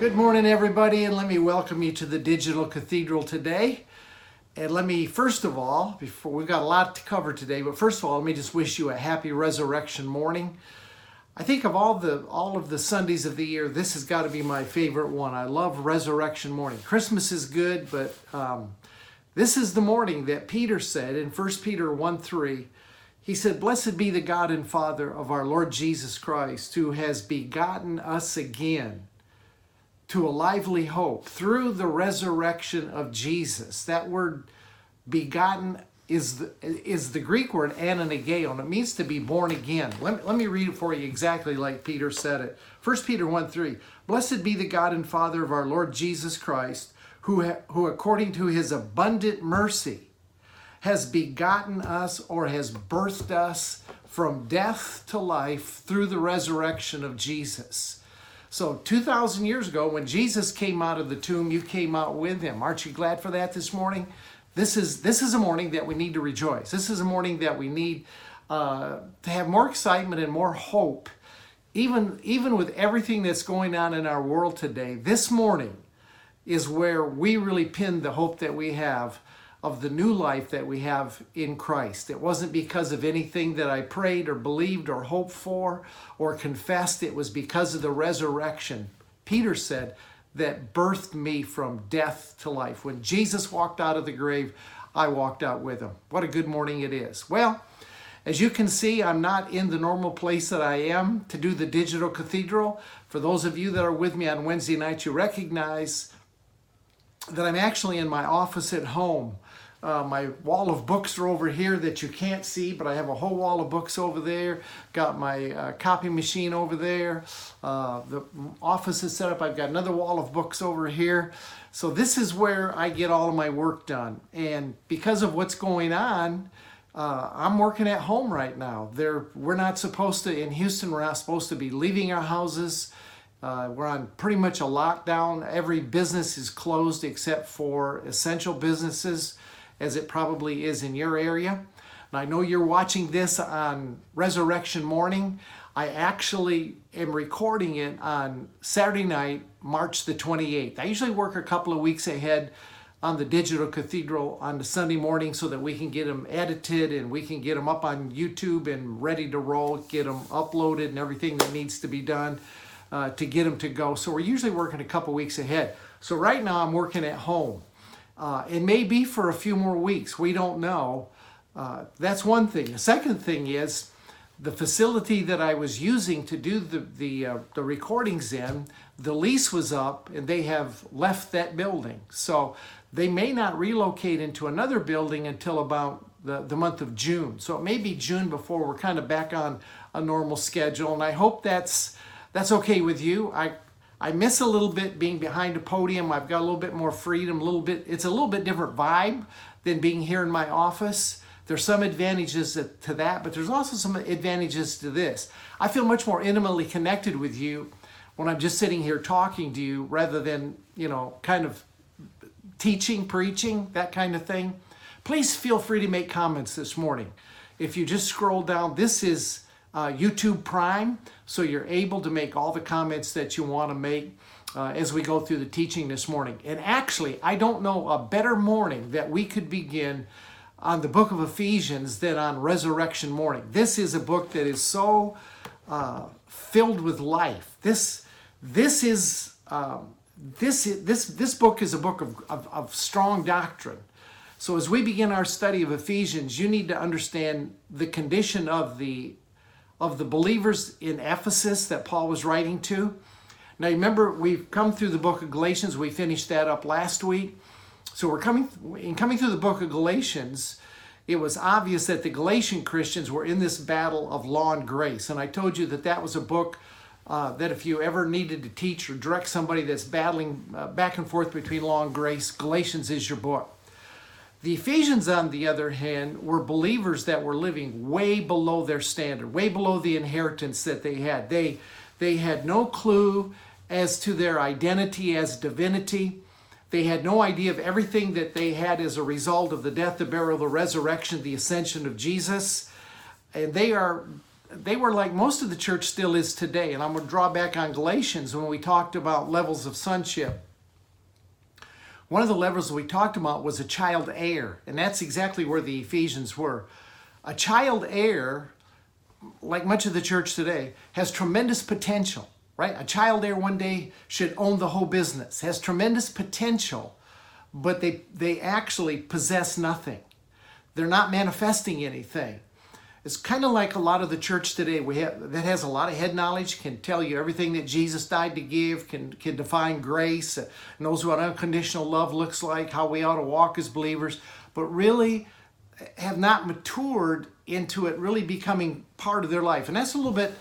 Good morning, everybody, and let me welcome you to the Digital Cathedral today. And let me, first of all, before we've got a lot to cover today, but first of all, let me just wish you a happy resurrection morning. I think of all the all of the Sundays of the year, this has got to be my favorite one. I love Resurrection morning. Christmas is good, but um, this is the morning that Peter said in 1 Peter 1 3. He said, Blessed be the God and Father of our Lord Jesus Christ, who has begotten us again to a lively hope through the resurrection of Jesus. That word begotten is the, is the Greek word ananageo, and it means to be born again. Let me, let me read it for you exactly like Peter said it. 1 Peter 1 3. Blessed be the God and Father of our Lord Jesus Christ, who, who according to his abundant mercy has begotten us or has birthed us from death to life through the resurrection of Jesus. So 2,000 years ago, when Jesus came out of the tomb, you came out with him. Aren't you glad for that this morning? This is, this is a morning that we need to rejoice. This is a morning that we need uh, to have more excitement and more hope. Even, even with everything that's going on in our world today, this morning is where we really pin the hope that we have of the new life that we have in Christ. It wasn't because of anything that I prayed or believed or hoped for or confessed. It was because of the resurrection. Peter said, that birthed me from death to life. When Jesus walked out of the grave, I walked out with him. What a good morning it is. Well, as you can see, I'm not in the normal place that I am to do the digital cathedral. For those of you that are with me on Wednesday night, you recognize that I'm actually in my office at home. Uh, my wall of books are over here that you can't see, but I have a whole wall of books over there. Got my uh, copy machine over there. Uh, the office is set up. I've got another wall of books over here. So this is where I get all of my work done. And because of what's going on, uh, I'm working at home right now. There, we're not supposed to in Houston. We're not supposed to be leaving our houses. Uh, we're on pretty much a lockdown. Every business is closed except for essential businesses as it probably is in your area. And I know you're watching this on Resurrection morning. I actually am recording it on Saturday night, March the 28th. I usually work a couple of weeks ahead on the Digital Cathedral on the Sunday morning so that we can get them edited and we can get them up on YouTube and ready to roll, get them uploaded and everything that needs to be done uh, to get them to go. So we're usually working a couple weeks ahead. So right now I'm working at home. Uh, it may be for a few more weeks. We don't know. Uh, that's one thing. The second thing is the facility that I was using to do the the, uh, the recordings in. The lease was up, and they have left that building. So they may not relocate into another building until about the, the month of June. So it may be June before we're kind of back on a normal schedule. And I hope that's that's okay with you. I I miss a little bit being behind a podium. I've got a little bit more freedom, a little bit, it's a little bit different vibe than being here in my office. There's some advantages to that, but there's also some advantages to this. I feel much more intimately connected with you when I'm just sitting here talking to you rather than, you know, kind of teaching, preaching, that kind of thing. Please feel free to make comments this morning. If you just scroll down, this is uh, YouTube Prime, so you're able to make all the comments that you want to make uh, as we go through the teaching this morning. And actually, I don't know a better morning that we could begin on the book of Ephesians than on resurrection morning. This is a book that is so uh, filled with life. This, this is. Um, this, this, this book is a book of, of, of strong doctrine. So, as we begin our study of Ephesians, you need to understand the condition of the of the believers in Ephesus that Paul was writing to. Now, remember, we've come through the book of Galatians. We finished that up last week. So, we're coming in coming through the book of Galatians. It was obvious that the Galatian Christians were in this battle of law and grace. And I told you that that was a book uh, that if you ever needed to teach or direct somebody that's battling uh, back and forth between law and grace, Galatians is your book. The Ephesians, on the other hand, were believers that were living way below their standard, way below the inheritance that they had. They, they had no clue as to their identity as divinity. They had no idea of everything that they had as a result of the death, the burial, the resurrection, the ascension of Jesus. And they are they were like most of the church still is today. And I'm going to draw back on Galatians when we talked about levels of sonship. One of the levels we talked about was a child heir, and that's exactly where the Ephesians were. A child heir, like much of the church today, has tremendous potential, right? A child heir one day should own the whole business, has tremendous potential, but they, they actually possess nothing. They're not manifesting anything. It's kind of like a lot of the church today we have, that has a lot of head knowledge, can tell you everything that Jesus died to give, can, can define grace, uh, knows what unconditional love looks like, how we ought to walk as believers, but really have not matured into it really becoming part of their life. And that's a little bit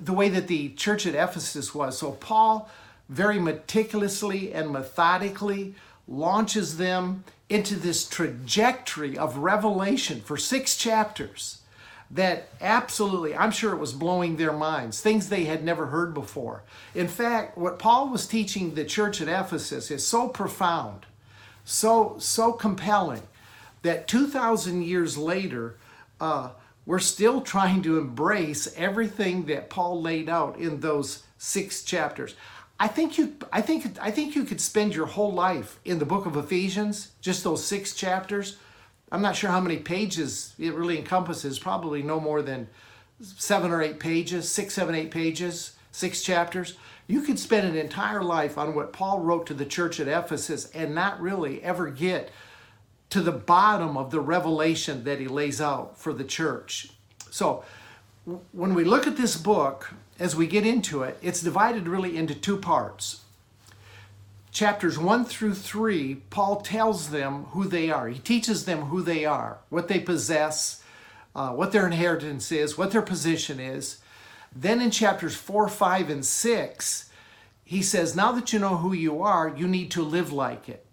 the way that the church at Ephesus was. So Paul very meticulously and methodically launches them into this trajectory of revelation for six chapters that absolutely, I'm sure it was blowing their minds, things they had never heard before. In fact, what Paul was teaching the church at Ephesus is so profound, so, so compelling, that 2,000 years later, uh, we're still trying to embrace everything that Paul laid out in those six chapters. I think you I think I think you could spend your whole life in the book of Ephesians, just those six chapters, I'm not sure how many pages it really encompasses, probably no more than seven or eight pages, six, seven, eight pages, six chapters. You could spend an entire life on what Paul wrote to the church at Ephesus and not really ever get to the bottom of the revelation that he lays out for the church. So, when we look at this book, as we get into it, it's divided really into two parts chapters 1 through 3, Paul tells them who they are. He teaches them who they are, what they possess, uh, what their inheritance is, what their position is. Then in chapters 4, 5, and 6, he says, Now that you know who you are, you need to live like it.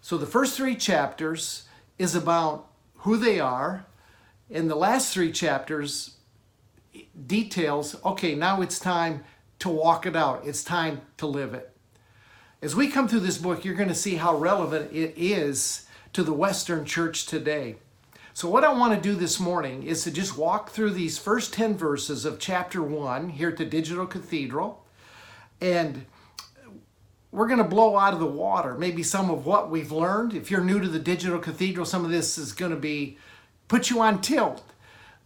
So the first three chapters is about who they are, and the last three chapters details okay, now it's time to walk it out, it's time to live it. As we come through this book, you're going to see how relevant it is to the Western church today. So, what I want to do this morning is to just walk through these first 10 verses of chapter 1 here at the Digital Cathedral. And we're going to blow out of the water maybe some of what we've learned. If you're new to the Digital Cathedral, some of this is going to be put you on tilt.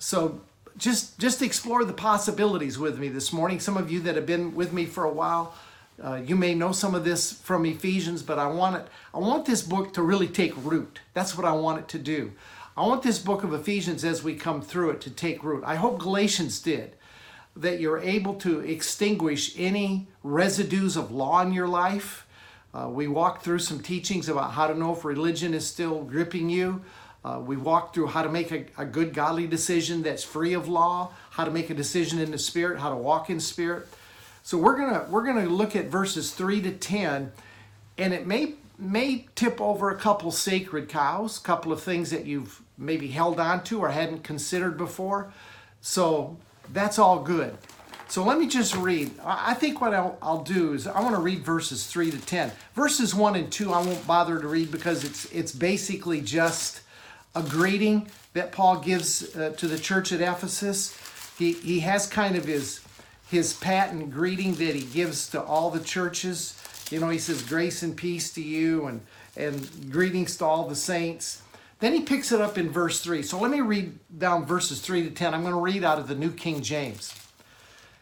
So, just just explore the possibilities with me this morning. Some of you that have been with me for a while, uh, you may know some of this from Ephesians, but I want it. I want this book to really take root. That's what I want it to do. I want this book of Ephesians, as we come through it, to take root. I hope Galatians did. That you're able to extinguish any residues of law in your life. Uh, we walked through some teachings about how to know if religion is still gripping you. Uh, we walked through how to make a, a good godly decision that's free of law, how to make a decision in the spirit, how to walk in spirit. So we're gonna we're gonna look at verses three to ten, and it may may tip over a couple sacred cows, a couple of things that you've maybe held on to or hadn't considered before. So that's all good. So let me just read. I think what I'll, I'll do is I want to read verses 3 to 10. Verses 1 and 2 I won't bother to read because it's it's basically just a greeting that Paul gives uh, to the church at Ephesus. He, he has kind of his his patent greeting that he gives to all the churches. You know, he says, Grace and peace to you, and, and greetings to all the saints. Then he picks it up in verse 3. So let me read down verses 3 to 10. I'm going to read out of the New King James.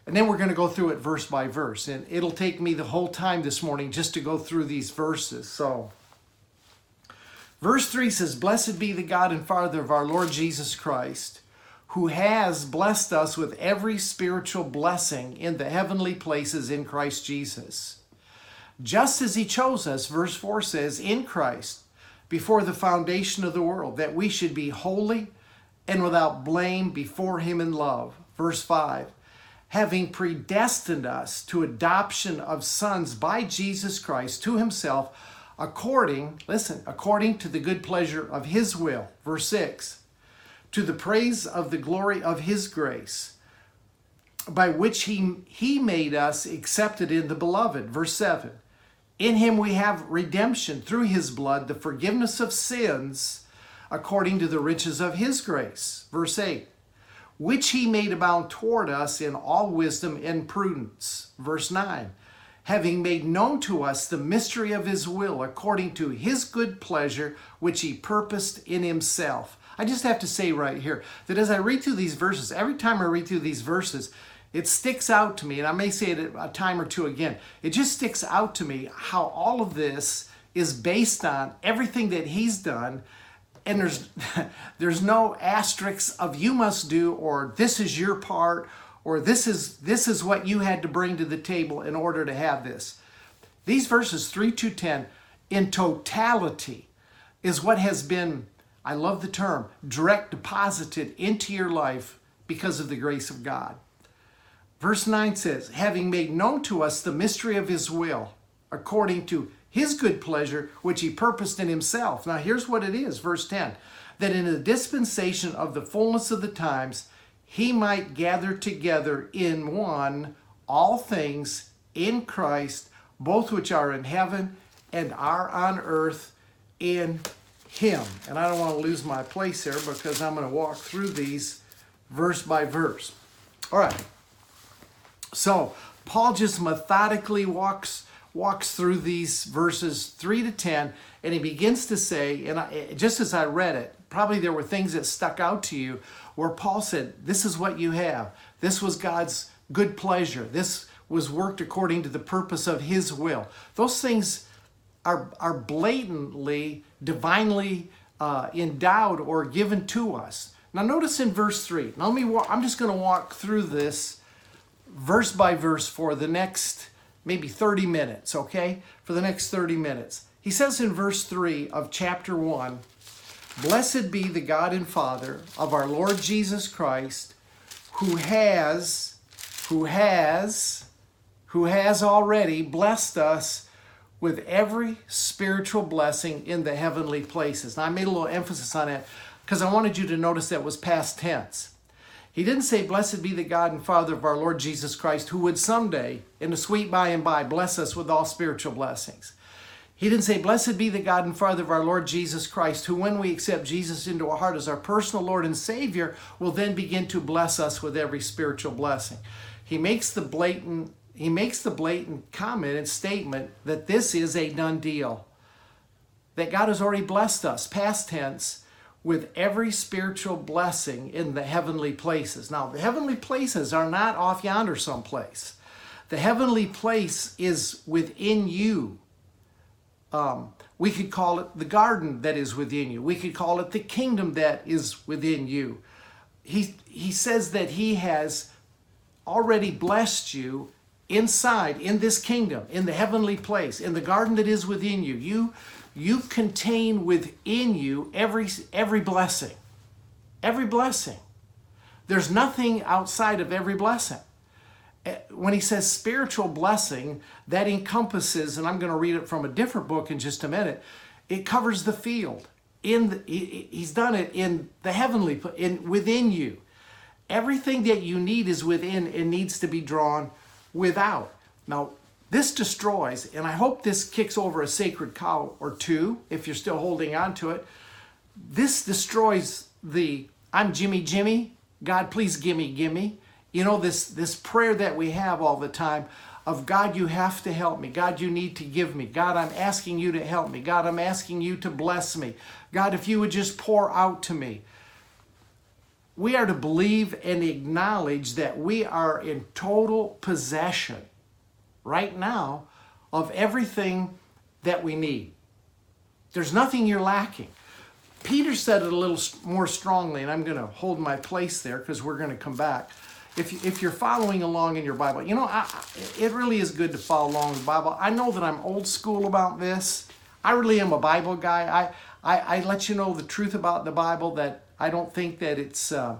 And then we're going to go through it verse by verse. And it'll take me the whole time this morning just to go through these verses. So, verse 3 says, Blessed be the God and Father of our Lord Jesus Christ who has blessed us with every spiritual blessing in the heavenly places in Christ Jesus. Just as he chose us, verse 4 says, in Christ, before the foundation of the world, that we should be holy and without blame before him in love. Verse 5 having predestined us to adoption of sons by Jesus Christ to himself, according, listen, according to the good pleasure of his will. Verse 6 to the praise of the glory of his grace, by which he, he made us accepted in the beloved. Verse 7 In him we have redemption through his blood, the forgiveness of sins according to the riches of his grace. Verse 8 which he made abound toward us in all wisdom and prudence. Verse 9 having made known to us the mystery of his will according to his good pleasure, which he purposed in himself. I just have to say right here that as I read through these verses, every time I read through these verses, it sticks out to me, and I may say it a time or two again. It just sticks out to me how all of this is based on everything that he's done and there's there's no asterisks of you must do or this is your part or this is this is what you had to bring to the table in order to have this. These verses 3 to 10 in totality is what has been I love the term direct deposited into your life because of the grace of God. Verse 9 says, having made known to us the mystery of his will, according to his good pleasure, which he purposed in himself. Now, here's what it is, verse 10 that in the dispensation of the fullness of the times, he might gather together in one all things in Christ, both which are in heaven and are on earth in him. And I don't want to lose my place here because I'm going to walk through these verse by verse. All right. So, Paul just methodically walks walks through these verses 3 to 10 and he begins to say and I, just as I read it, probably there were things that stuck out to you where Paul said, This is what you have. This was God's good pleasure. This was worked according to the purpose of His will. Those things are, are blatantly, divinely uh, endowed or given to us. Now, notice in verse 3. Now, let me I'm just going to walk through this verse by verse for the next maybe 30 minutes, okay? For the next 30 minutes. He says in verse 3 of chapter 1 Blessed be the God and Father of our Lord Jesus Christ, who has, who has, who has already blessed us with every spiritual blessing in the heavenly places. Now, I made a little emphasis on it because I wanted you to notice that was past tense. He didn't say, Blessed be the God and Father of our Lord Jesus Christ, who would someday, in the sweet by and by, bless us with all spiritual blessings. He didn't say, Blessed be the God and Father of our Lord Jesus Christ, who, when we accept Jesus into our heart as our personal Lord and Savior, will then begin to bless us with every spiritual blessing. He makes the blatant he makes the blatant comment and statement that this is a done deal. That God has already blessed us, past tense, with every spiritual blessing in the heavenly places. Now, the heavenly places are not off yonder someplace. The heavenly place is within you um, we could call it the garden that is within you. We could call it the kingdom that is within you. He, he says that he has already blessed you inside in this kingdom, in the heavenly place, in the garden that is within you. You, you contain within you every, every blessing. Every blessing. There's nothing outside of every blessing. Eh, when he says spiritual blessing, that encompasses, and I'm going to read it from a different book in just a minute, it covers the field. In the, he's done it in the heavenly, in within you. Everything that you need is within and needs to be drawn without. Now, this destroys, and I hope this kicks over a sacred cow or two if you're still holding on to it. This destroys the I'm Jimmy Jimmy, God please gimme gimme. You know this this prayer that we have all the time of God you have to help me. God you need to give me. God I'm asking you to help me. God I'm asking you to bless me. God if you would just pour out to me we are to believe and acknowledge that we are in total possession right now of everything that we need there's nothing you're lacking Peter said it a little more strongly, and I'm going to hold my place there because we're going to come back if, if you're following along in your Bible, you know, I, it really is good to follow along in the Bible. I know that I'm old school about this. I really am a Bible guy. I, I, I let you know the truth about the Bible that I don't think that it's uh,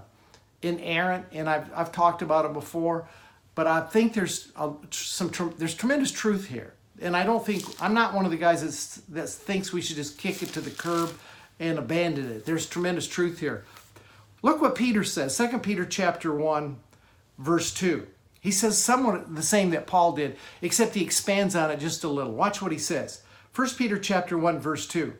inerrant, and I've, I've talked about it before, but I think there's some there's tremendous truth here. And I don't think, I'm not one of the guys that's, that thinks we should just kick it to the curb and abandon it. There's tremendous truth here. Look what Peter says, 2 Peter chapter 1, verse 2. He says somewhat the same that Paul did, except he expands on it just a little. Watch what he says. 1 Peter chapter 1 verse 2.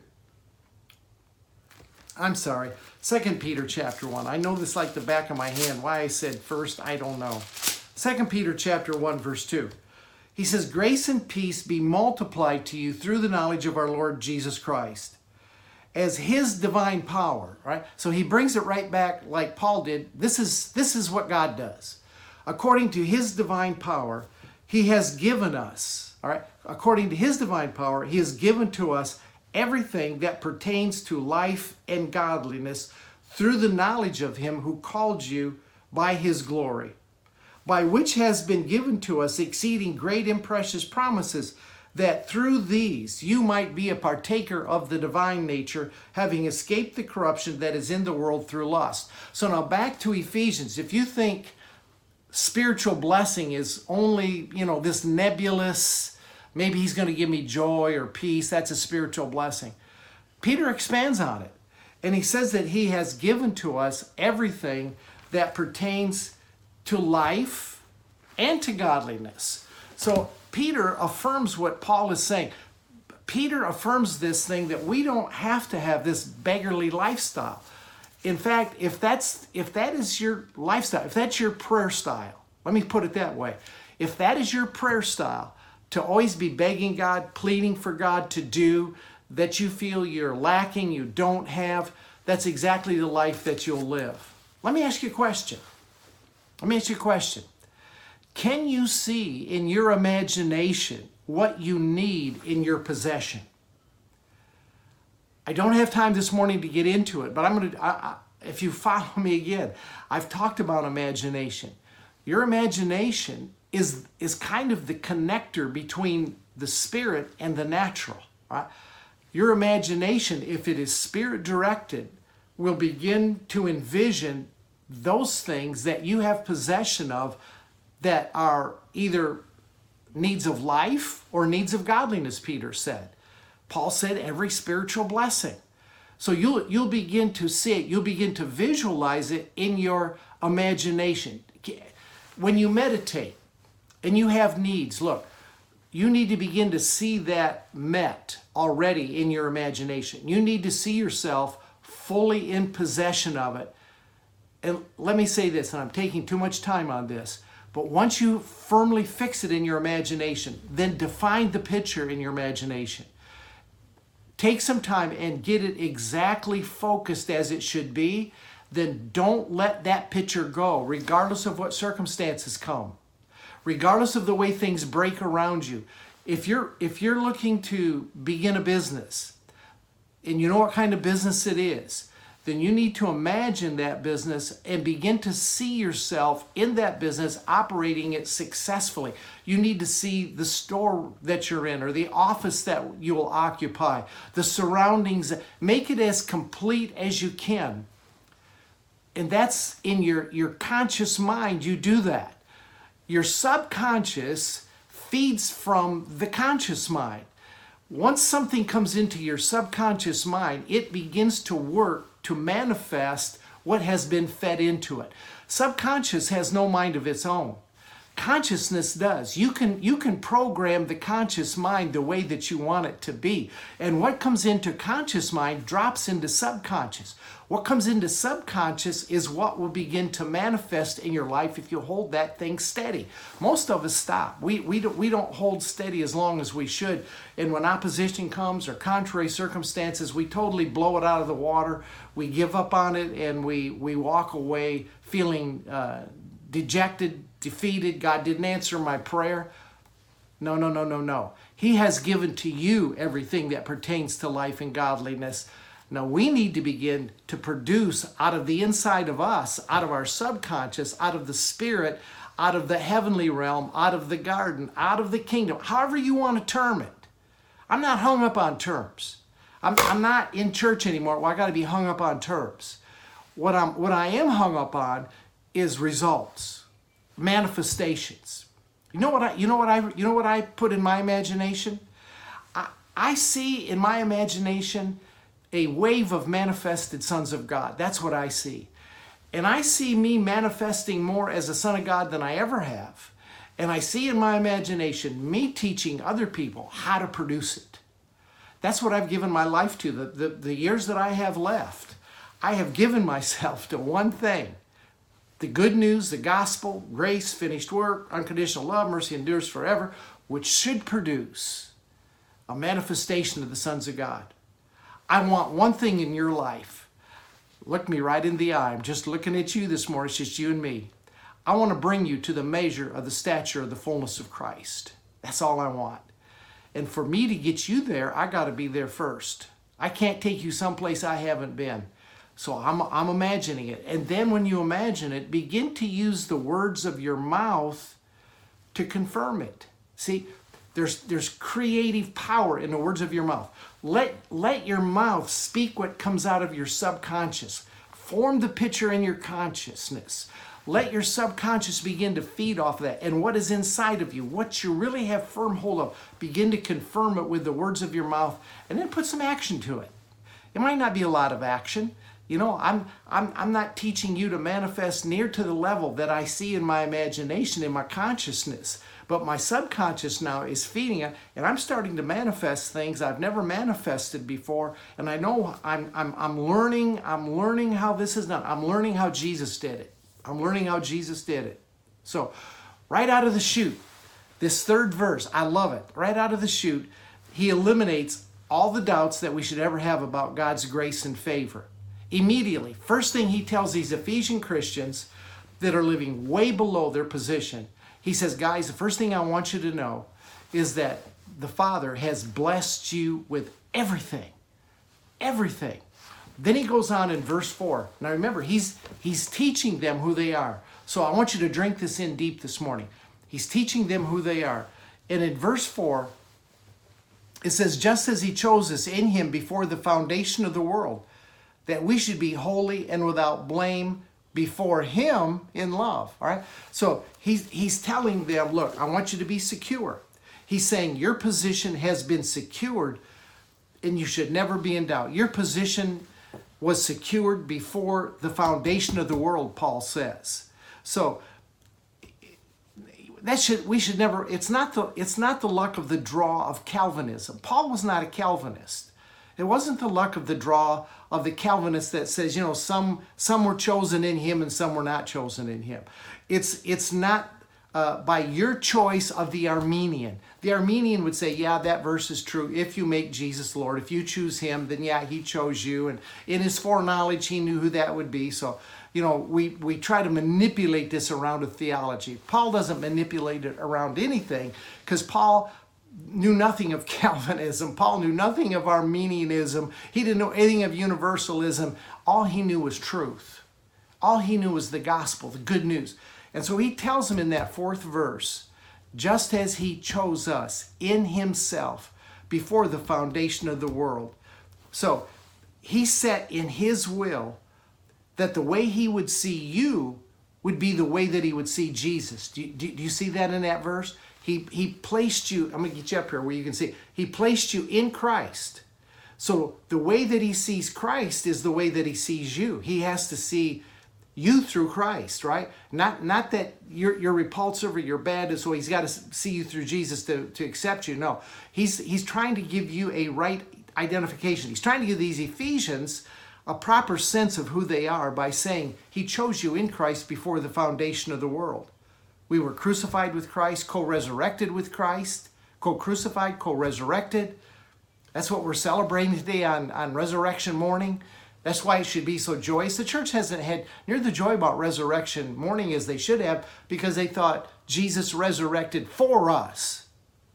I'm sorry, Second Peter chapter 1. I know this like the back of my hand. Why I said first, I don't know. Second Peter chapter 1, verse 2. He says, Grace and peace be multiplied to you through the knowledge of our Lord Jesus Christ as his divine power, right? So he brings it right back like Paul did. This is this is what God does. According to his divine power, he has given us, all right? According to his divine power, he has given to us everything that pertains to life and godliness through the knowledge of him who called you by his glory, by which has been given to us exceeding great and precious promises that through these you might be a partaker of the divine nature, having escaped the corruption that is in the world through lust. So now back to Ephesians. If you think spiritual blessing is only, you know, this nebulous, maybe he's going to give me joy or peace, that's a spiritual blessing. Peter expands on it. And he says that he has given to us everything that pertains to life and to godliness. So Peter affirms what Paul is saying. Peter affirms this thing that we don't have to have this beggarly lifestyle. In fact, if that's if that is your lifestyle, if that's your prayer style, let me put it that way. If that is your prayer style, to always be begging God, pleading for God to do that you feel you're lacking, you don't have, that's exactly the life that you'll live. Let me ask you a question. Let me ask you a question. Can you see in your imagination what you need in your possession? I don't have time this morning to get into it, but I'm going to, if you follow me again, I've talked about imagination. Your imagination is, is kind of the connector between the spirit and the natural. Right? Your imagination, if it is spirit directed, will begin to envision those things that you have possession of that are either needs of life or needs of godliness, Peter said. Paul said every spiritual blessing. So you'll you'll begin to see it, you'll begin to visualize it in your imagination. When you meditate and you have needs, look, you need to begin to see that met already in your imagination. You need to see yourself fully in possession of it. And let me say this, and I'm taking too much time on this. But once you firmly fix it in your imagination, then define the picture in your imagination. Take some time and get it exactly focused as it should be. Then don't let that picture go, regardless of what circumstances come, regardless of the way things break around you. If you're if you're looking to begin a business, and you know what kind of business it is, then you need to imagine that business and begin to see yourself in that business operating it successfully. You need to see the store that you're in or the office that you will occupy, the surroundings. Make it as complete as you can. And that's in your, your conscious mind, you do that. Your subconscious feeds from the conscious mind. Once something comes into your subconscious mind, it begins to work to manifest what has been fed into it. Subconscious has no mind of its own. Consciousness does. You can you can program the conscious mind the way that you want it to be. And what comes into conscious mind drops into subconscious. What comes into subconscious is what will begin to manifest in your life if you hold that thing steady. Most of us stop. We, we, don't, we don't hold steady as long as we should. And when opposition comes or contrary circumstances, we totally blow it out of the water. We give up on it and we, we walk away feeling uh, dejected, defeated. God didn't answer my prayer. No, no, no, no, no. He has given to you everything that pertains to life and godliness. Now we need to begin to produce out of the inside of us, out of our subconscious, out of the spirit, out of the heavenly realm, out of the garden, out of the kingdom, however you want to term it. I'm not hung up on terms. I'm, I'm not in church anymore. Well, I got to be hung up on terms. What I'm what I am hung up on is results, manifestations. You know what I you know what I you know what I put in my imagination? I, I see in my imagination a wave of manifested sons of God. That's what I see. And I see me manifesting more as a son of God than I ever have. And I see in my imagination me teaching other people how to produce it. That's what I've given my life to. The, the, the years that I have left, I have given myself to one thing the good news, the gospel, grace, finished work, unconditional love, mercy endures forever, which should produce a manifestation of the sons of God. I want one thing in your life. Look me right in the eye. I'm just looking at you this morning. It's just you and me. I want to bring you to the measure of the stature of the fullness of Christ. That's all I want. And for me to get you there, I got to be there first. I can't take you someplace I haven't been. So I'm, I'm imagining it. And then when you imagine it, begin to use the words of your mouth to confirm it. See, there's, there's creative power in the words of your mouth. Let, let your mouth speak what comes out of your subconscious. Form the picture in your consciousness. Let your subconscious begin to feed off of that. And what is inside of you, what you really have firm hold of, begin to confirm it with the words of your mouth and then put some action to it. It might not be a lot of action. You know, I'm, I'm, I'm not teaching you to manifest near to the level that I see in my imagination, in my consciousness. But my subconscious now is feeding it, and I'm starting to manifest things I've never manifested before. And I know I'm, I'm, I'm learning, I'm learning how this is done. I'm learning how Jesus did it. I'm learning how Jesus did it. So, right out of the chute, this third verse, I love it. Right out of the chute, he eliminates all the doubts that we should ever have about God's grace and favor immediately. First thing he tells these Ephesian Christians that are living way below their position, he says, Guys, the first thing I want you to know is that the Father has blessed you with everything. Everything. Then he goes on in verse 4. Now remember, he's he's teaching them who they are. So I want you to drink this in deep this morning. He's teaching them who they are. And in verse 4, it says, just as he chose us in him before the foundation of the world, that we should be holy and without blame before him in love all right? So he's he's telling them look i want you to be secure. He's saying your position has been secured and you should never be in doubt. Your position was secured before the foundation of the world paul says. So that should we should never it's not the it's not the luck of the draw of calvinism. Paul was not a calvinist it wasn't the luck of the draw of the Calvinist that says, you know, some some were chosen in him and some were not chosen in him. It's it's not uh, by your choice of the Arminian. The Arminian would say, yeah, that verse is true. If you make Jesus Lord, if you choose him, then yeah, he chose you. And in his foreknowledge, he knew who that would be. So, you know, we, we try to manipulate this around a theology. Paul doesn't manipulate it around anything because Paul knew nothing of Calvinism. Paul knew nothing of Arminianism. He didn't know anything of universalism. All he knew was truth. All he knew was the gospel, the good news. And so he tells them in that fourth verse just as he chose us in himself before the foundation of the world. So he set in his will that the way he would see you would be the way that he would see Jesus. Do you, do you see that in that verse? He, he placed you, I'm going to get you up here where you can see, he placed you in Christ. So the way that he sees Christ is the way that he sees you. He has to see you through Christ, right? Not not that you're you're repulsive or you're bad, so he's got to see you through Jesus to, to accept you. No. He's he's trying to give you a right identification. He's trying to give these Ephesians a proper sense of who they are by saying he chose you in Christ before the foundation of the world. We were crucified with Christ, co resurrected with Christ, co crucified, co resurrected. That's what we're celebrating today on, on resurrection morning. That's why it should be so joyous. The church hasn't had near the joy about resurrection morning as they should have because they thought Jesus resurrected for us.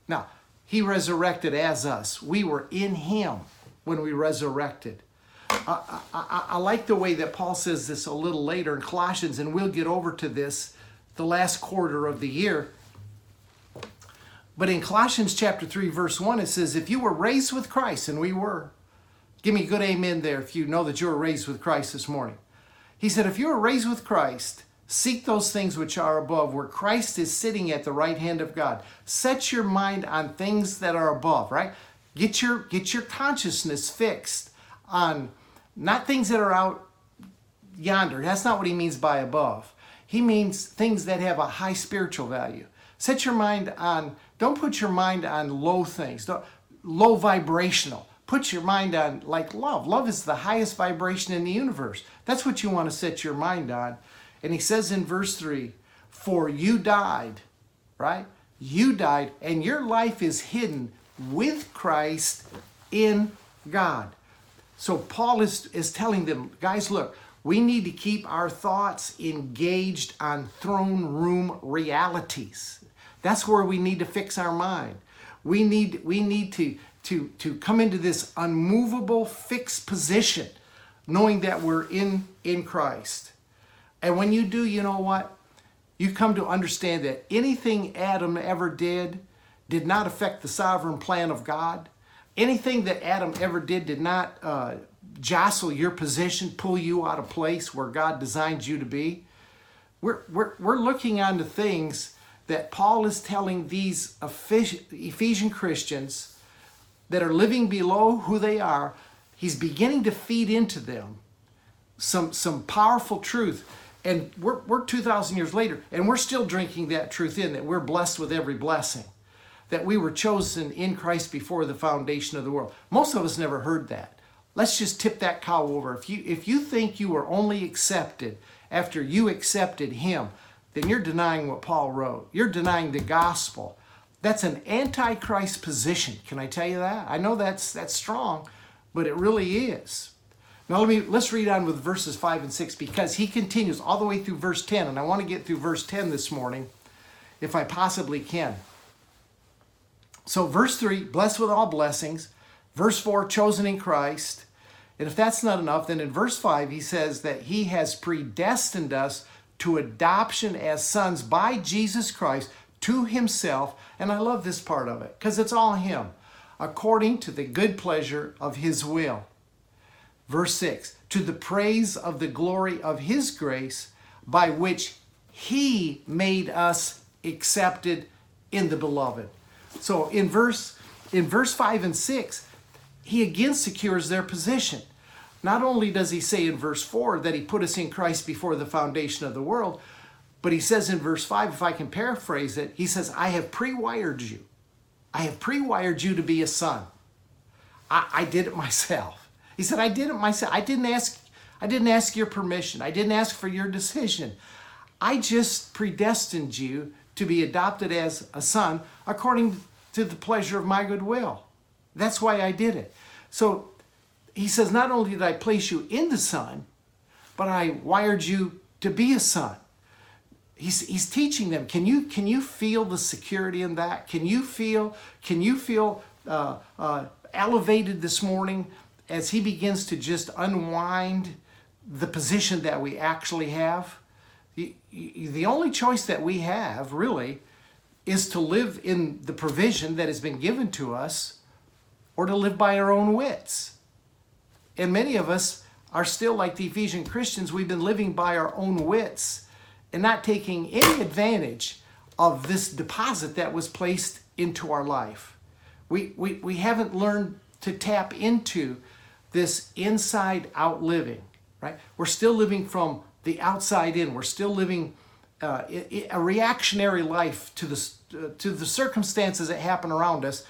Now, he resurrected as us. We were in him when we resurrected. I, I, I, like the way that Paul says this a little later in Colossians, and we'll get over to this the last quarter of the year. But in Colossians chapter 3, verse 1, it says, If you were raised with Christ, and we were, give me a good amen there if you know that you were raised with Christ this morning. He said, If you were raised with Christ, seek those things which are above, where Christ is sitting at the right hand of God. Set your mind on things that are above, right? Get your, get your consciousness fixed on not things that are out yonder. That's not what he means by above. He means things that have a high spiritual value. Set your mind on, don't put your mind on low things, low vibrational. Put your mind on like love. Love is the highest vibration in the universe. That's what you want to set your mind on. And he says in verse 3 For you died, right? You died, and your life is hidden with Christ in God. So Paul is, is telling them, guys, look, we need to keep our thoughts engaged on throne room realities. That's where we need to fix our mind. We need, we need to, to, to come into this unmovable, fixed position, knowing that we're in, in Christ. And when you do, you know what? You come to understand that anything Adam ever did did not affect the sovereign plan of God. Anything that Adam ever did did not uh, jostle your position, pull you out of place where God designed you to be. We're, we're, we're looking on the things that Paul is telling these Ephesian Christians that are living below who they are. He's beginning to feed into them some, some powerful truth. And we're, we're 2,000 years later, and we're still drinking that truth in that we're blessed with every blessing, that we were chosen in Christ before the foundation of the world. Most of us never heard that. Let's just tip that cow over. If you, if you think you were only accepted after you accepted Him, then you're denying what Paul wrote. You're denying the gospel. That's an antichrist position. Can I tell you that? I know that's that's strong, but it really is. Now let me let's read on with verses 5 and 6 because he continues all the way through verse 10 and I want to get through verse 10 this morning if I possibly can. So verse 3, blessed with all blessings. Verse 4, chosen in Christ. And if that's not enough, then in verse 5 he says that he has predestined us to adoption as sons by Jesus Christ to himself. And I love this part of it because it's all him, according to the good pleasure of his will. Verse 6 To the praise of the glory of his grace, by which he made us accepted in the beloved. So in verse in verse 5 and 6, he again secures their position. Not only does he say in verse 4 that he put us in Christ before the foundation of the world, but he says in verse 5, if I can paraphrase it, he says, I have pre wired you. I have pre wired you to be a son. I, I did it myself. He said, I did it myself. I didn't ask. I didn't ask your permission. I didn't ask for your decision. I just predestined you to be adopted as a son according to the pleasure of my good will. That's why I did it. So he says, Not only did I place you in the Son, but I wired you to be a son. He's, he's teaching them. Can you, can you feel the security in that? Can you feel, can you feel uh, uh, elevated this morning as he begins to just unwind the position that we actually have? The, the only choice that we have, really, is to live in the provision that has been given to us or to live by our own wits. And many of us are still like the Ephesian Christians. We've been living by our own wits and not taking any advantage of this deposit that was placed into our life. We, we, we haven't learned to tap into this inside out living, right? We're still living from the outside in. We're still living uh, a reactionary life to the, uh, to the circumstances that happen around us.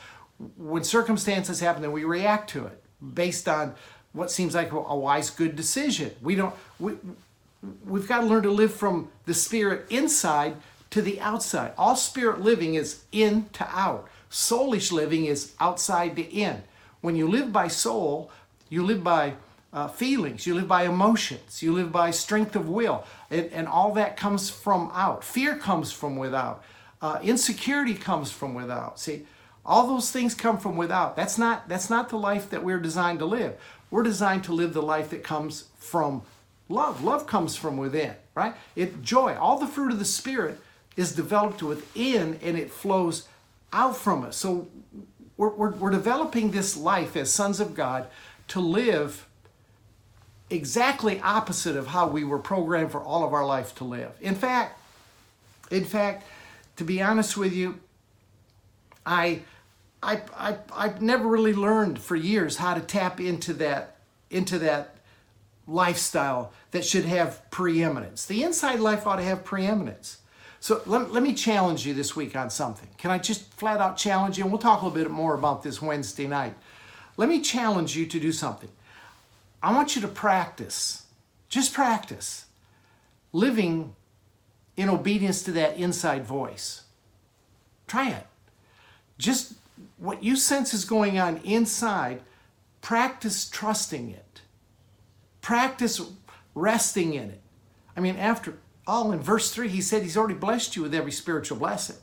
When circumstances happen, then we react to it based on what seems like a wise, good decision. We don't. We, we've got to learn to live from the spirit inside to the outside. All spirit living is in to out. Soulish living is outside to in. When you live by soul, you live by uh, feelings, you live by emotions, you live by strength of will, and, and all that comes from out. Fear comes from without. Uh, insecurity comes from without. See, all those things come from without. That's not that's not the life that we're designed to live. We're designed to live the life that comes from love. Love comes from within, right? It joy, all the fruit of the spirit is developed within and it flows out from us. So we're, we're, we're developing this life as sons of God to live exactly opposite of how we were programmed for all of our life to live. In fact, in fact, to be honest with you, I I, I, I've never really learned for years how to tap into that, into that lifestyle that should have preeminence. The inside life ought to have preeminence. So let, let me challenge you this week on something. Can I just flat out challenge you? And we'll talk a little bit more about this Wednesday night. let me challenge you to do something. I want you to practice, just practice, living in obedience to that inside voice. Try it. Just what you sense is going on inside, practice trusting it. Practice resting in it. I mean, after all, in verse 3, he said he's already blessed you with every spiritual blessing.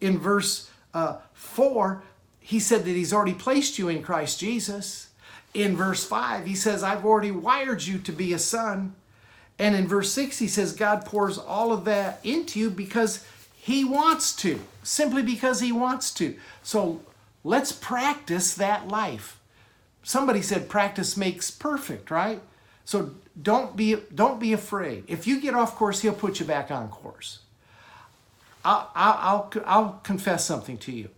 In verse uh, 4, he said that he's already placed you in Christ Jesus. In verse 5, he says, I've already wired you to be a son. And in verse 6, he says, God pours all of that into you because he wants to, simply because he wants to. So let's practice that life. Somebody said practice makes perfect, right? So don't be don't be afraid. If you get off course, he'll put you back on course. I'll, I'll, I'll confess something to you.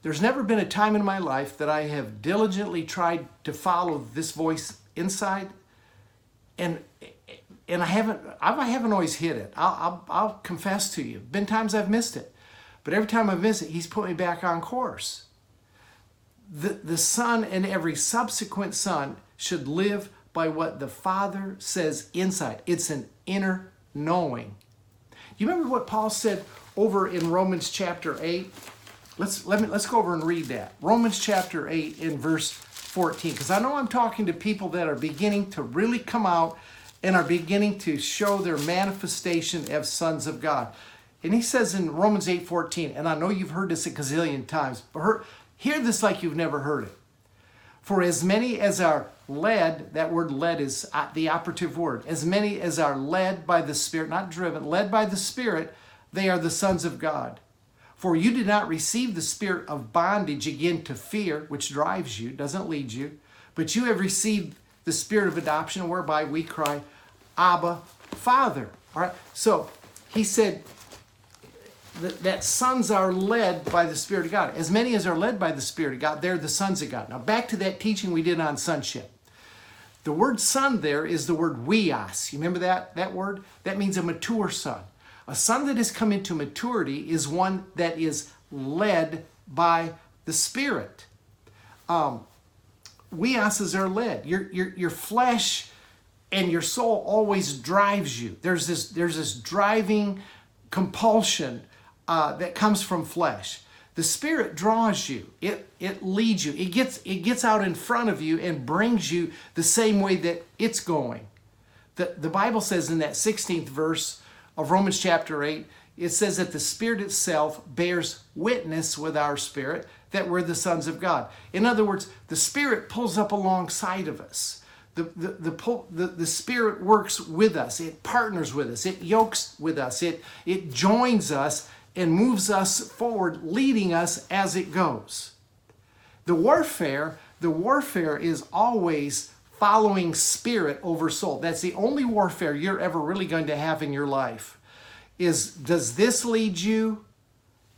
There's never been a time in my life that I have diligently tried to follow this voice inside, and and I haven't I haven't always hit it. I'll, I'll, I'll confess to you. Been times I've missed it, but every time I miss it, He's put me back on course. The the son and every subsequent son should live by what the Father says inside. It's an inner knowing. You remember what Paul said over in Romans chapter 8? Let's let me let's go over and read that. Romans chapter 8 in verse 14 because I know I'm talking to people that are beginning to really come out and are beginning to show their manifestation as sons of God. And he says in Romans 8:14, and I know you've heard this a gazillion times, but hear, this like you've never heard it. For as many as are led, that word led is uh, the operative word, as many as are led by the Spirit, not driven, led by the Spirit, they are the sons of God. For you did not receive the spirit of bondage again to fear, which drives you, doesn't lead you, but you have received the spirit of adoption whereby we cry, Abba, Father. All right. So he said that, that sons are led by the Spirit of God. As many as are led by the Spirit of God, they're the sons of God. Now back to that teaching we did on sonship. The word son there is the word huios. You remember that, that word? That means a mature son. A son that has come into maturity is one that is led by the Spirit. Um, huioses are led. Your, your, your flesh and your soul always drives you. There's this, there's this driving compulsion uh, that comes from flesh. The Spirit draws you. It, it leads you. It gets, it gets out in front of you and brings you the same way that it's going. The, the Bible says in that 16th verse, of Romans chapter 8, it says that the Spirit itself bears witness with our spirit that we're the sons of God. In other words, the Spirit pulls up alongside of us. The, the, the, the, the Spirit works with us, it partners with us, it yokes with us, it, it joins us and moves us forward, leading us as it goes. The warfare, the warfare is always following spirit over soul. That's the only warfare you're ever really going to have in your life. Is does this lead you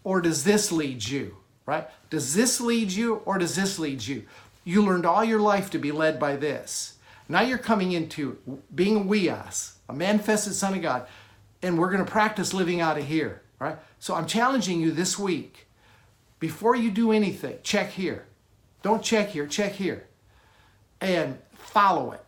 or does this lead you? Right? Does this lead you or does this lead you? You learned all your life to be led by this. Now you're coming into being a huios, a manifested son of God, and we're going to practice living out of here. Right? So I'm challenging you this week. Before you do anything, check here. Don't check here, check here. And follow it.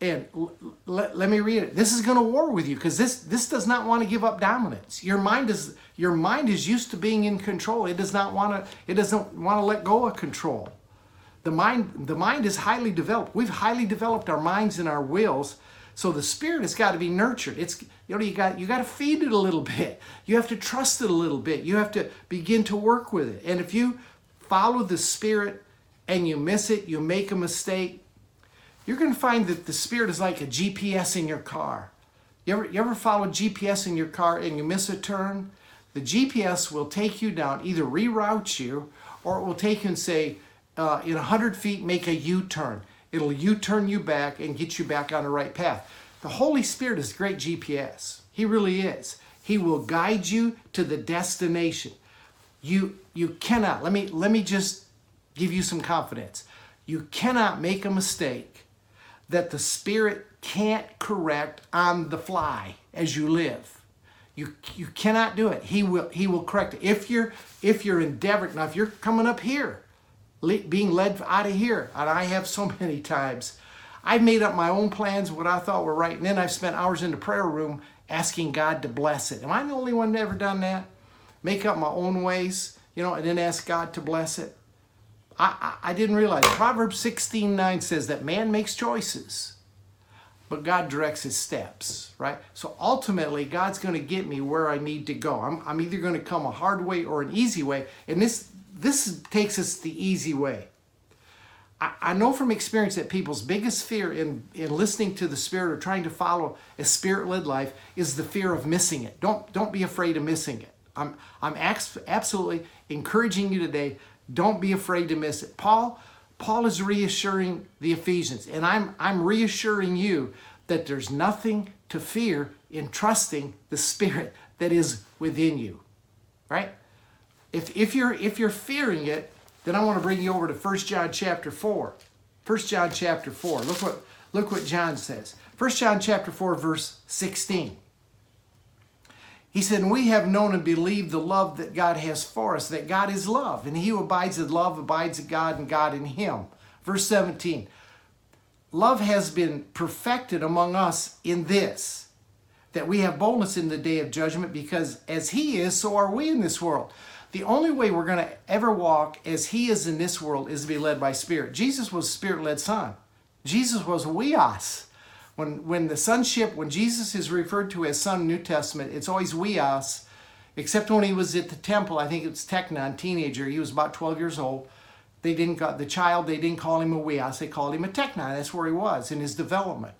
And l- l- let me read it. This is going to war with you because this this does not want to give up dominance. Your mind is your mind is used to being in control. It does not want to it doesn't want to let go of control. The mind the mind is highly developed. We've highly developed our minds and our wills. So the spirit has got to be nurtured. It's you know you got you got to feed it a little bit. You have to trust it a little bit. You have to begin to work with it. And if you follow the spirit and you miss it, you make a mistake, you're going to find that the Spirit is like a GPS in your car. You ever, you ever follow GPS in your car and you miss a turn? The GPS will take you down, either reroute you, or it will take you and say, uh, in 100 feet, make a U turn. It'll U turn you back and get you back on the right path. The Holy Spirit is great GPS. He really is. He will guide you to the destination. You, you cannot, let me, let me just give you some confidence. You cannot make a mistake that the Spirit can't correct on the fly as you live. You, you cannot do it. He will he will correct it. If you're if you're endeavoring now, if you're coming up here, being led out of here. And I have so many times. I've made up my own plans, what I thought were right, and then I've spent hours in the prayer room asking God to bless it. Am I the only one that ever done that? Make up my own ways, you know, and then ask God to bless it. I, I, didn't realize. Proverbs 16 9 says that man makes choices, but God directs his steps, right? So ultimately, God's going to get me where I need to go. I'm, I'm either going to come a hard way or an easy way. And this, this takes us the easy way. I, know from experience that people's biggest fear in, in listening to the Spirit or trying to follow a Spirit led life is the fear of missing it. Don't, don't be afraid of missing it. I'm, I'm absolutely encouraging you today don't be afraid to miss it. Paul, Paul is reassuring the Ephesians, and I'm, I'm reassuring you that there's nothing to fear in trusting the Spirit that is within you. Right? If, if, you're, if you're fearing it, then I want to bring you over to 1 John chapter 4. 1 John chapter 4. Look what, look what John says. 1 John chapter 4, verse 16. He said, We have known and believed the love that God has for us, that God is love, and he who abides in love abides in God and God in him. Verse 17 Love has been perfected among us in this, that we have boldness in the day of judgment, because as he is, so are we in this world. The only way we're going to ever walk as he is in this world is to be led by Spirit. Jesus was Spirit led Son, Jesus was we huios. When, when the sonship, when Jesus is referred to as son New Testament, it's always huios, except when he was at the temple. I think it's Teknon, teenager. He was about 12 years old. They didn't got the child. They didn't call him a huios. They called him a teknon. That's where he was in his development.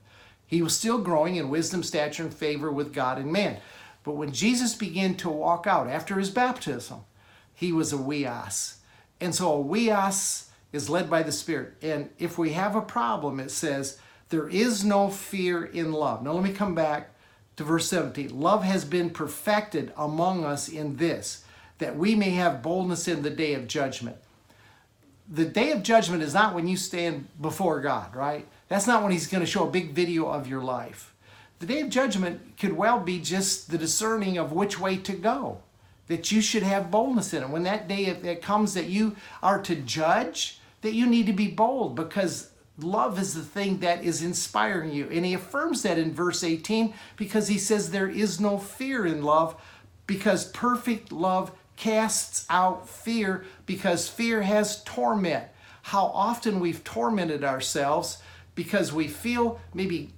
He was still growing in wisdom, stature, and favor with God and man. But when Jesus began to walk out after his baptism, he was a huios. And so a huios is led by the Spirit. And if we have a problem, it says there is no fear in love. Now, let me come back to verse 17. Love has been perfected among us in this, that we may have boldness in the day of judgment. The day of judgment is not when you stand before God, right? That's not when He's going to show a big video of your life. The day of judgment could well be just the discerning of which way to go, that you should have boldness in it. When that day it comes that you are to judge, that you need to be bold because Love is the thing that is inspiring you. And he affirms that in verse 18 because he says there is no fear in love because perfect love casts out fear because fear has torment. How often we've tormented ourselves because we feel maybe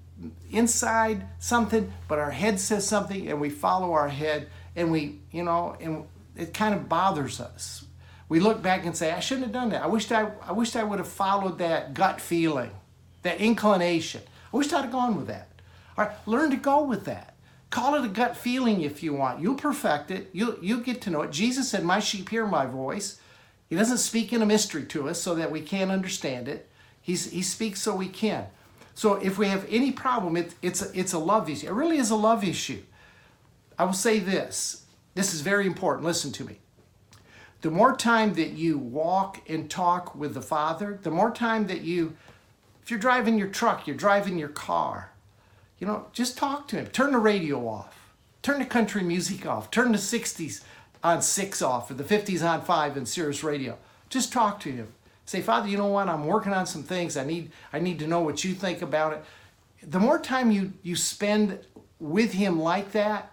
inside something, but our head says something and we follow our head and we, you know, and it kind of bothers us we look back and say, I shouldn't have done that. I wished I, I wished I would have followed that gut feeling, that inclination. I wished I'd have gone with that. All right, learn to go with that. Call it a gut feeling if you want. You'll perfect it. You'll, you'll get to know it. Jesus said, My sheep hear my voice. He doesn't speak in a mystery to us so that we can't understand it. He's, he speaks so we can. So if we have any problem, it, it's, a, it's a love issue. It really is a love issue. I will say this. This is very important. Listen to me the more time that you walk and talk with the Father, the more time that you, if you're driving your truck, you're driving your car, you know, just talk to Him. Turn the radio off. Turn the country music off. Turn the 60s on 6 off or the 50s on 5 in Sirius Radio. Just talk to Him. Say, Father, you know what? I'm working on some things. I need, I need to know what you think about it. The more time you, you spend with Him like that,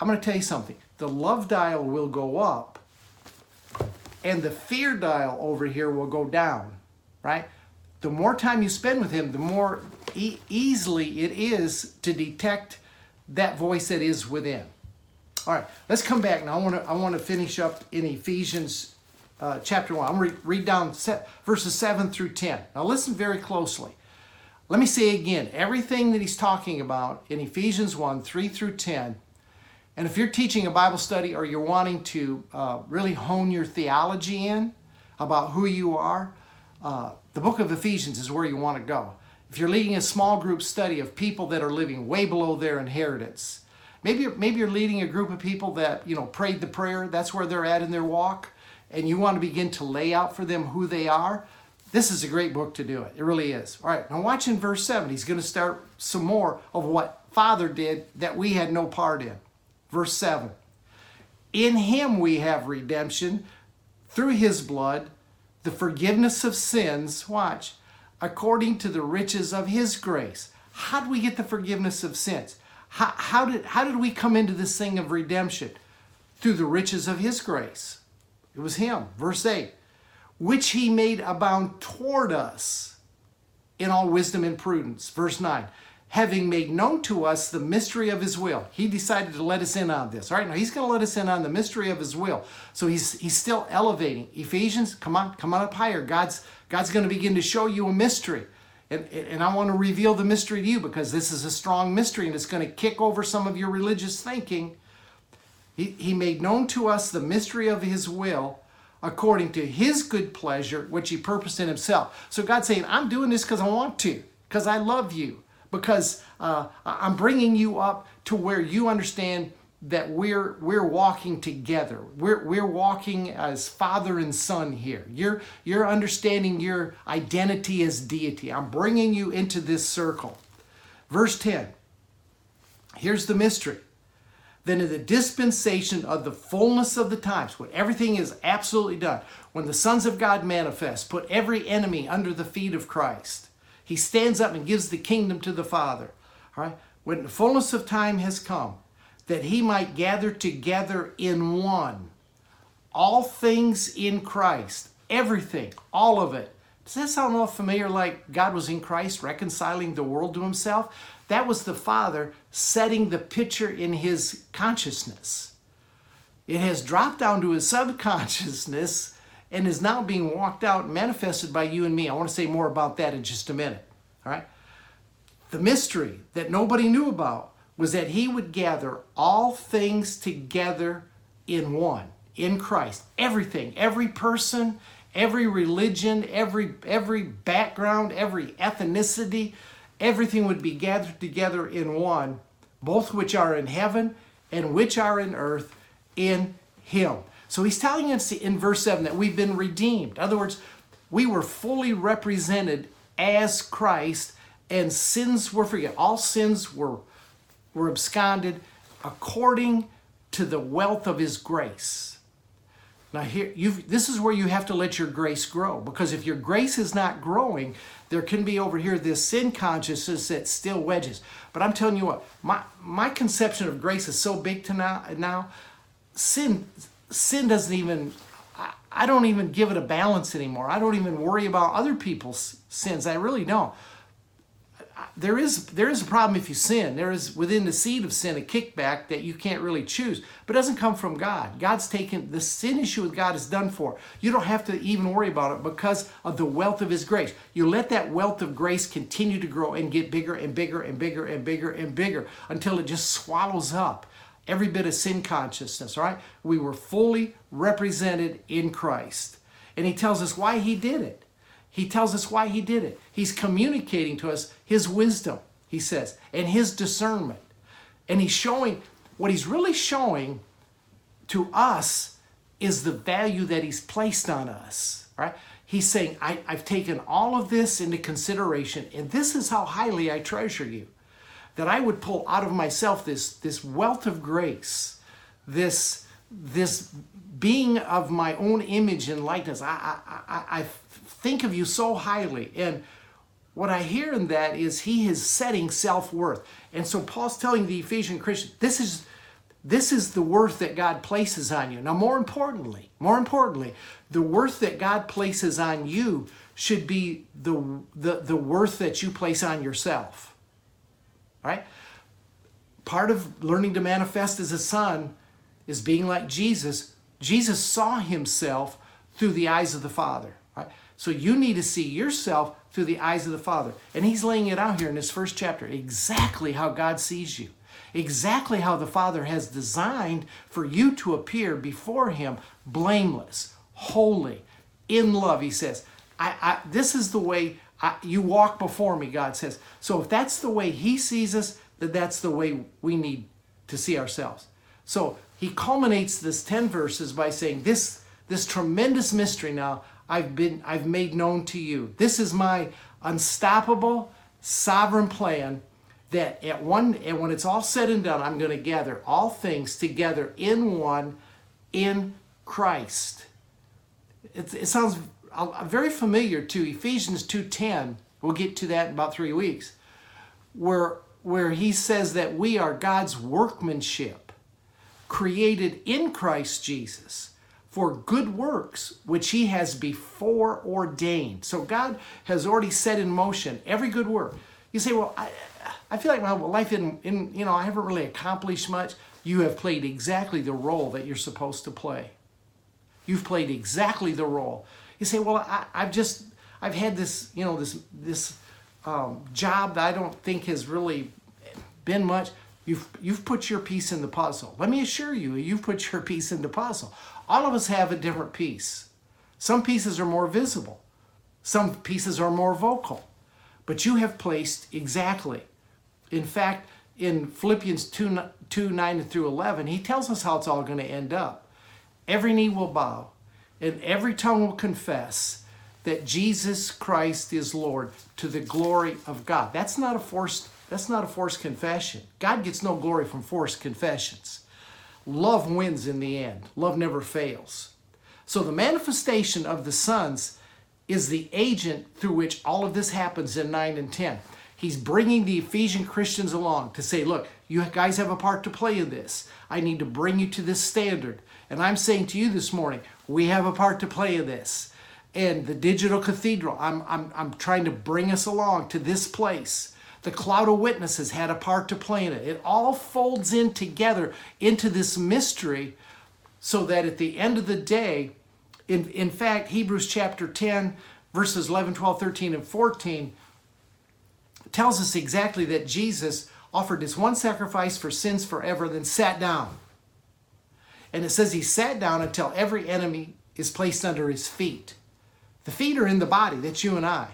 I'm going to tell you something. The love dial will go up and the fear dial over here will go down, right? The more time you spend with him, the more e- easily it is to detect that voice that is within. All right, let's come back now. I want to I want to finish up in Ephesians uh, chapter one. I'm going to read down verses seven through ten. Now listen very closely. Let me say again, everything that he's talking about in Ephesians 1, 3 through 10 and if you're teaching a Bible study or you're wanting to uh, really hone your theology in about who you are, uh, the book of Ephesians is where you want to go. If you're leading a small group study of people that are living way below their inheritance, maybe, maybe you're leading a group of people that, you know, prayed the prayer, that's where they're at in their walk, and you want to begin to lay out for them who they are, this is a great book to do it. It really is. All right, now watch in verse 7. He's going to start some more of what Father did that we had no part in. Verse 7 In him we have redemption through his blood, the forgiveness of sins, watch, according to the riches of his grace. How do we get the forgiveness of sins? How, how, did, how did we come into this thing of redemption? Through the riches of his grace. It was him. Verse 8, which he made abound toward us in all wisdom and prudence. Verse 9, having made known to us the mystery of his will. He decided to let us in on this. All right, now he's going to let us in on the mystery of his will. So he's he's still elevating. Ephesians, come on, come on up higher. God's God's going to begin to show you a mystery. And, and I want to reveal the mystery to you because this is a strong mystery and it's going to kick over some of your religious thinking. He, he made known to us the mystery of his will according to his good pleasure, which he purposed in himself. So God's saying, I'm doing this because I want to, because I love you because uh, I'm bringing you up to where you understand that we're we're walking together. We're we're walking as father and son here. You're you're understanding your identity as deity. I'm bringing you into this circle. Verse 10. Here's the mystery. Then in the dispensation of the fullness of the times, when everything is absolutely done, when the sons of God manifest, put every enemy under the feet of Christ he stands up and gives the kingdom to the Father. All right? When the fullness of time has come, that he might gather together in one all things in Christ, everything, all of it. Does that sound all familiar like God was in Christ reconciling the world to himself? That was the Father setting the picture in his consciousness. It has dropped down to his subconsciousness and is now being walked out and manifested by you and me. I want to say more about that in just a minute. All right? The mystery that nobody knew about was that he would gather all things together in one, in Christ. Everything, every person, every religion, every every background, every ethnicity, everything would be gathered together in one, both which are in heaven and which are in earth in him. So he's telling us in verse 7 that we've been redeemed. In other words, we were fully represented as Christ and sins were forgiven. All sins were, were absconded according to the wealth of his grace. Now here this is where you have to let your grace grow because if your grace is not growing, there can be over here this sin consciousness that still wedges. But I'm telling you what, my my conception of grace is so big to now now sin sin doesn't even I, don't even give it a balance anymore. I don't even worry about other people's sins. I really don't. There is there is a problem if you sin. There is within the seed of sin a kickback that you can't really choose, but it doesn't come from God. God's taken the sin issue with God is done for. You don't have to even worry about it because of the wealth of His grace. You let that wealth of grace continue to grow and get bigger and bigger and bigger and bigger and bigger until it just swallows up every bit of sin consciousness, right? We were fully represented in Christ. And he tells us why he did it. He tells us why he did it. He's communicating to us his wisdom, he says, and his discernment. And he's showing what he's really showing to us is the value that he's placed on us, right? He's saying, I, have taken all of this into consideration, and this is how highly I treasure you that I would pull out of myself this, this wealth of grace, this, this being of my own image and likeness. I, I, I, I think of you so highly. And what I hear in that is he is setting self-worth. And so Paul's telling the Ephesian Christian, this is this is the worth that God places on you. Now, more importantly, more importantly, the worth that God places on you should be the, the, the worth that you place on yourself right? Part of learning to manifest as a son is being like Jesus. Jesus saw himself through the eyes of the Father, right? So you need to see yourself through the eyes of the Father. And he's laying it out here in this first chapter exactly how God sees you, exactly how the Father has designed for you to appear before him blameless, holy, in love. He says, I, I, this is the way I, you walk before me, God says. So if that's the way He sees us, then that's the way we need to see ourselves. So he culminates this 10 verses by saying, This, this tremendous mystery now I've been I've made known to you. This is my unstoppable sovereign plan that at one and when it's all said and done, I'm going to gather all things together in one in Christ. It, it sounds very familiar to Ephesians 2:10. We'll get to that in about three weeks, where where he says that we are God's workmanship, created in Christ Jesus for good works which he has before ordained. So God has already set in motion every good work. You say, well, I, I feel like my life in, in, you know, I haven't really accomplished much. You have played exactly the role that you're supposed to play. You've played exactly the role. You say, well, I, I've just, I've had this, you know, this, this um, job that I don't think has really been much. You've, you've put your piece in the puzzle. Let me assure you, you've put your piece in the puzzle. All of us have a different piece. Some pieces are more visible, some pieces are more vocal, but you have placed exactly. In fact, in Philippians 2, 2 9 through 11, he tells us how it's all going to end up. Every knee will bow, and every tongue will confess that Jesus Christ is Lord to the glory of God. That's not a forced that's not a forced confession. God gets no glory from forced confessions. Love wins in the end. Love never fails. So the manifestation of the sons is the agent through which all of this happens in 9 and 10. He's bringing the Ephesian Christians along to say, look, you guys have a part to play in this. I need to bring you to this standard. And I'm saying to you this morning, we have a part to play in this. And the digital cathedral, I'm, I'm, I'm trying to bring us along to this place the cloud of witnesses had a part to play in it. It all folds in together into this mystery so that at the end of the day, in, in fact, Hebrews chapter 10, verses 11, 12, 13, and 14 tells us exactly that Jesus offered his one sacrifice for sins forever, then sat down. And it says he sat down until every enemy is placed under his feet. The feet are in the body, that's you and I.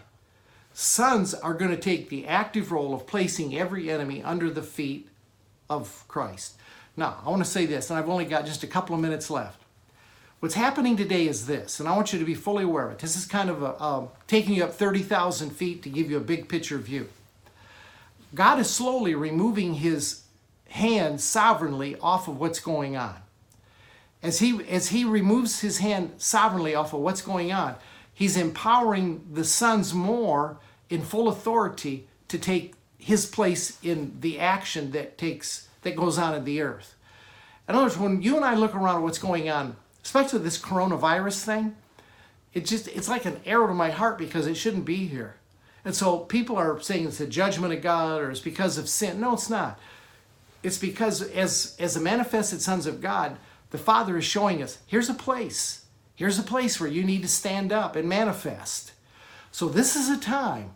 Sons are going to take the active role of placing every enemy under the feet of Christ. Now, I want to say this, and I've only got just a couple of minutes left. What's happening today is this, and I want you to be fully aware of it. This is kind of a, um, taking you up 30,000 feet to give you a big picture view. God is slowly removing his hand sovereignly off of what's going on. As he, as he removes his hand sovereignly off of what's going on, He's empowering the sons more in full authority to take his place in the action that takes that goes on in the earth. In other words, when you and I look around at what's going on, especially this coronavirus thing, it just it's like an arrow to my heart because it shouldn't be here. And so people are saying it's a judgment of God or it's because of sin. No, it's not. It's because as as the manifested sons of God, the Father is showing us here's a place Here's a place where you need to stand up and manifest. So, this is a time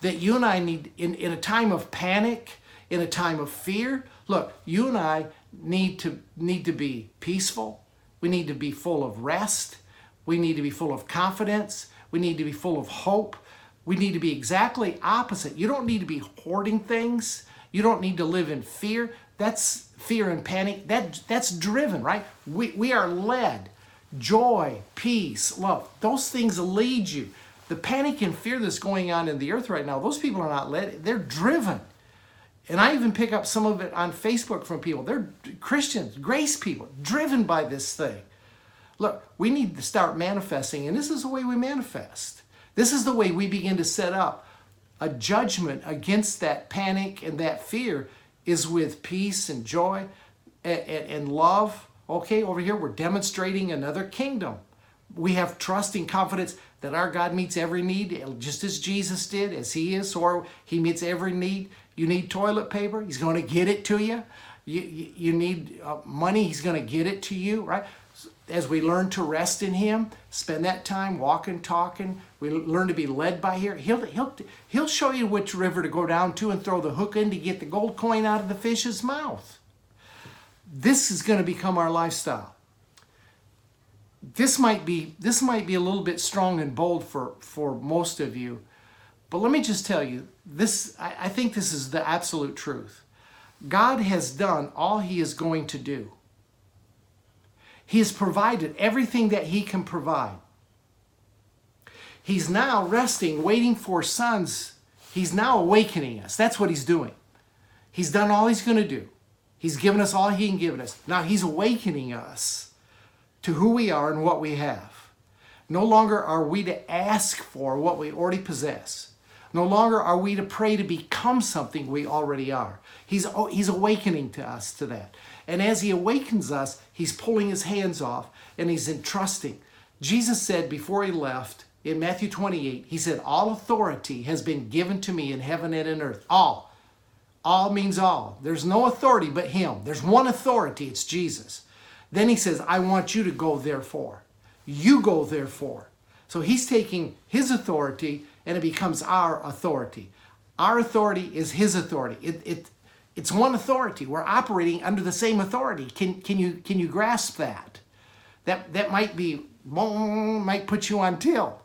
that you and I need, in, in a time of panic, in a time of fear. Look, you and I need to, need to be peaceful. We need to be full of rest. We need to be full of confidence. We need to be full of hope. We need to be exactly opposite. You don't need to be hoarding things. You don't need to live in fear. That's fear and panic. That, that's driven, right? We, we are led joy, peace, love. Those things lead you. The panic and fear that's going on in the earth right now, those people are not led, they're driven. And I even pick up some of it on Facebook from people. They're Christians, grace people, driven by this thing. Look, we need to start manifesting, and this is the way we manifest. This is the way we begin to set up a judgment against that panic and that fear is with peace and joy and, and, and love Okay, over here we're demonstrating another kingdom. We have trust and confidence that our God meets every need, just as Jesus did, as He is, or He meets every need. You need toilet paper, He's going to get it to you. You, you need uh, money, He's going to get it to you, right? As we learn to rest in Him, spend that time walking, talking, we learn to be led by here. He'll, he'll, he'll show you which river to go down to and throw the hook in to get the gold coin out of the fish's mouth. This is going to become our lifestyle. This might be this might be a little bit strong and bold for for most of you, but let me just tell you this. I, I think this is the absolute truth. God has done all He is going to do. He has provided everything that He can provide. He's now resting, waiting for sons. He's now awakening us. That's what He's doing. He's done all He's going to do. He's given us all He can give us. Now He's awakening us to who we are and what we have. No longer are we to ask for what we already possess. No longer are we to pray to become something we already are. He's, oh, he's awakening to us to that. And as he awakens us, he's pulling his hands off and he's entrusting. Jesus said before he left in Matthew 28, he said, All authority has been given to me in heaven and in earth. All. All means all. There's no authority but him. There's one authority, it's Jesus. Then he says, I want you to go therefore. You go therefore. So he's taking his authority and it becomes our authority. Our authority is his authority. It, it, it's one authority. We're operating under the same authority. Can, can, you, can you grasp that? That, that might be, might put you on tilt.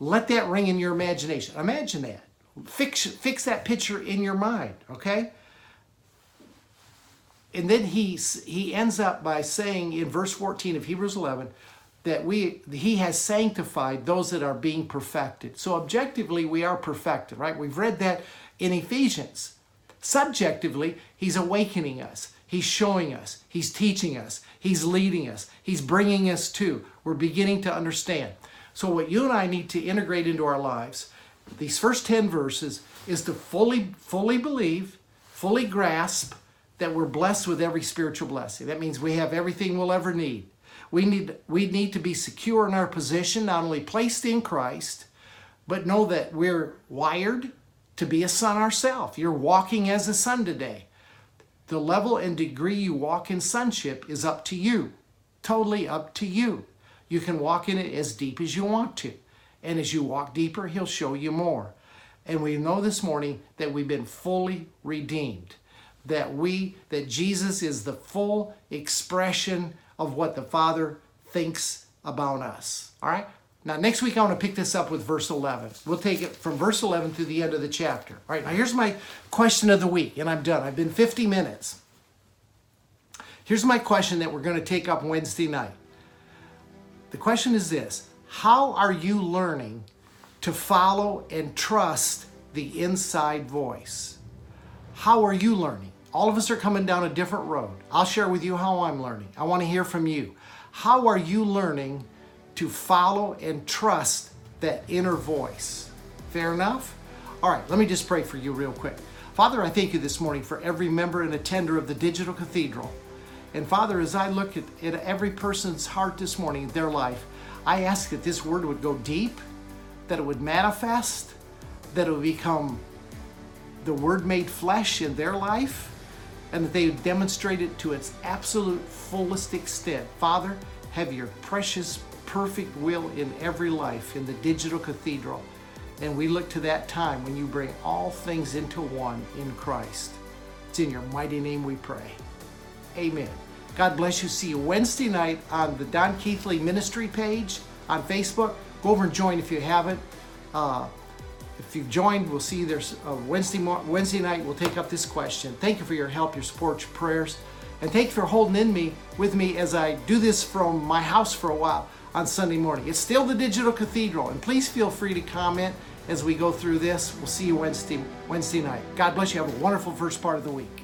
Let that ring in your imagination. Imagine that. Fix, fix that picture in your mind, okay? And then he, he ends up by saying in verse 14 of Hebrews 11 that we he has sanctified those that are being perfected. So objectively we are perfected, right? We've read that in Ephesians. Subjectively, he's awakening us. He's showing us. He's teaching us. He's leading us. He's bringing us to. We're beginning to understand. So, what you and I need to integrate into our lives, these first 10 verses, is to fully, fully believe, fully grasp that we're blessed with every spiritual blessing. That means we have everything we'll ever need. We need, we need to be secure in our position, not only placed in Christ, but know that we're wired to be a son ourselves. You're walking as a son today. The level and degree you walk in sonship is up to you, totally up to you. You can walk in it as deep as you want to. And as you walk deeper, He'll show you more. And we know this morning that we've been fully redeemed. That we, that Jesus is the full expression of what the Father thinks about us. All right? Now, next week, I want to pick this up with verse 11. We'll take it from verse 11 to the end of the chapter. All right, now here's my question of the week, and I'm done. I've been 50 minutes. Here's my question that we're going to take up Wednesday night. The question is this How are you learning to follow and trust the inside voice? How are you learning? All of us are coming down a different road. I'll share with you how I'm learning. I want to hear from you. How are you learning to follow and trust that inner voice? Fair enough? All right, let me just pray for you real quick. Father, I thank you this morning for every member and attender of the Digital Cathedral. And Father, as I look at, at every person's heart this morning, their life, I ask that this word would go deep, that it would manifest, that it would become the word made flesh in their life, and that they demonstrate it to its absolute fullest extent. Father, have your precious, perfect will in every life in the digital cathedral. And we look to that time when you bring all things into one in Christ. It's in your mighty name we pray. Amen. God bless you. See you Wednesday night on the Don Keathley Ministry page on Facebook. Go over and join if you haven't. Uh, if you've joined, we'll see you there uh, Wednesday, Wednesday night. We'll take up this question. Thank you for your help, your support, your prayers. And thank you for holding in me with me as I do this from my house for a while on Sunday morning. It's still the Digital Cathedral. And please feel free to comment as we go through this. We'll see you Wednesday, Wednesday night. God bless you. Have a wonderful first part of the week.